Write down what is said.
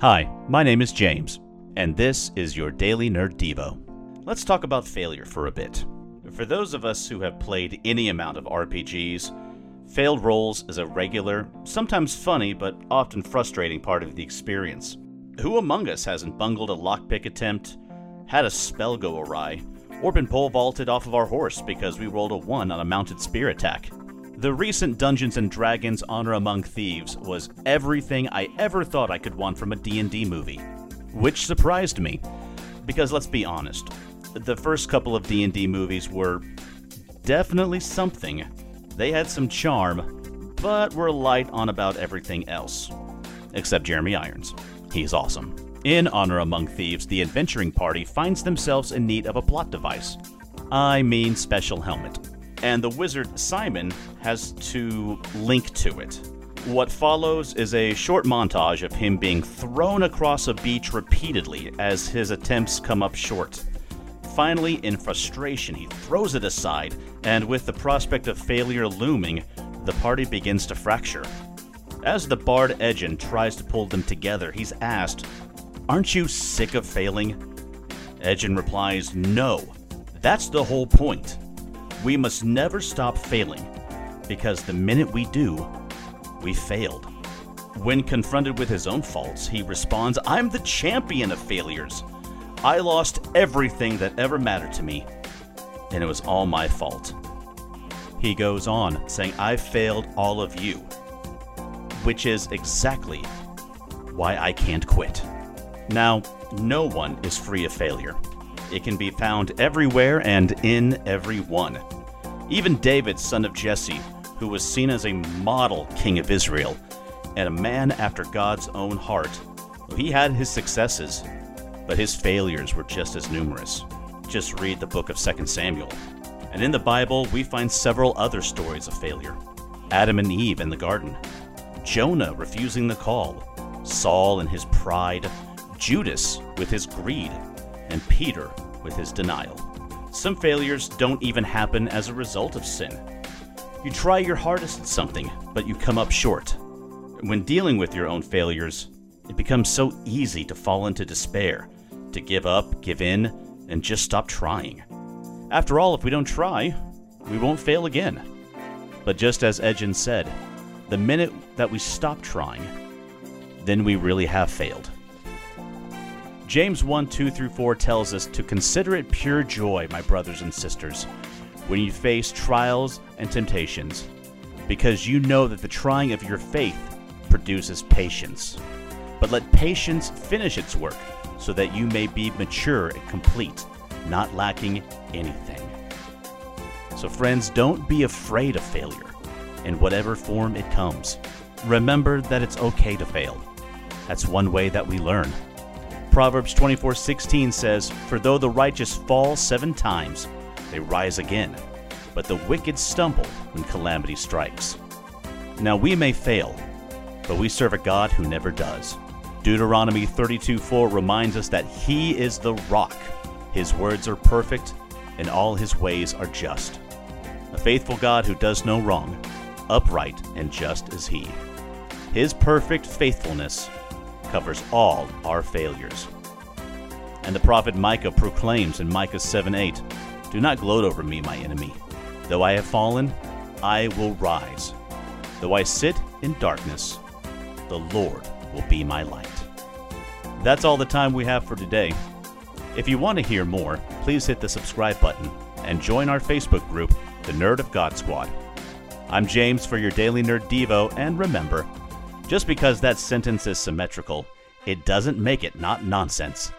Hi, my name is James, and this is your Daily Nerd Devo. Let's talk about failure for a bit. For those of us who have played any amount of RPGs, failed rolls is a regular, sometimes funny, but often frustrating part of the experience. Who among us hasn't bungled a lockpick attempt, had a spell go awry, or been pole vaulted off of our horse because we rolled a 1 on a mounted spear attack? The recent Dungeons Dragons Honor Among Thieves was everything I ever thought I could want from a D&D movie, which surprised me because let's be honest, the first couple of D&D movies were definitely something. They had some charm, but were light on about everything else. Except Jeremy Irons. He's awesome. In Honor Among Thieves, the adventuring party finds themselves in need of a plot device. I mean special helmet and the wizard Simon has to link to it. What follows is a short montage of him being thrown across a beach repeatedly as his attempts come up short. Finally, in frustration, he throws it aside, and with the prospect of failure looming, the party begins to fracture. As the bard Edgin tries to pull them together, he's asked, Aren't you sick of failing? Edgin replies, No, that's the whole point. We must never stop failing, because the minute we do, we failed. When confronted with his own faults, he responds, I'm the champion of failures. I lost everything that ever mattered to me, and it was all my fault. He goes on, saying, I failed all of you, which is exactly why I can't quit. Now, no one is free of failure. It can be found everywhere and in everyone. Even David, son of Jesse, who was seen as a model king of Israel and a man after God's own heart, he had his successes, but his failures were just as numerous. Just read the book of 2 Samuel. And in the Bible, we find several other stories of failure Adam and Eve in the garden, Jonah refusing the call, Saul and his pride, Judas with his greed, and Peter with his denial. Some failures don't even happen as a result of sin. You try your hardest at something, but you come up short. When dealing with your own failures, it becomes so easy to fall into despair, to give up, give in, and just stop trying. After all, if we don't try, we won't fail again. But just as Edgin said, the minute that we stop trying, then we really have failed. James 1 2 through 4 tells us to consider it pure joy, my brothers and sisters, when you face trials and temptations, because you know that the trying of your faith produces patience. But let patience finish its work, so that you may be mature and complete, not lacking anything. So, friends, don't be afraid of failure, in whatever form it comes. Remember that it's okay to fail. That's one way that we learn. Proverbs 24:16 says, "For though the righteous fall 7 times, they rise again, but the wicked stumble when calamity strikes." Now we may fail, but we serve a God who never does. Deuteronomy 32:4 reminds us that he is the rock. His words are perfect, and all his ways are just. A faithful God who does no wrong, upright and just is he. His perfect faithfulness covers all our failures. And the prophet Micah proclaims in Micah 7 8, Do not gloat over me, my enemy. Though I have fallen, I will rise. Though I sit in darkness, the Lord will be my light. That's all the time we have for today. If you want to hear more, please hit the subscribe button and join our Facebook group, the Nerd of God Squad. I'm James for your Daily Nerd Devo, and remember, just because that sentence is symmetrical, it doesn't make it not nonsense.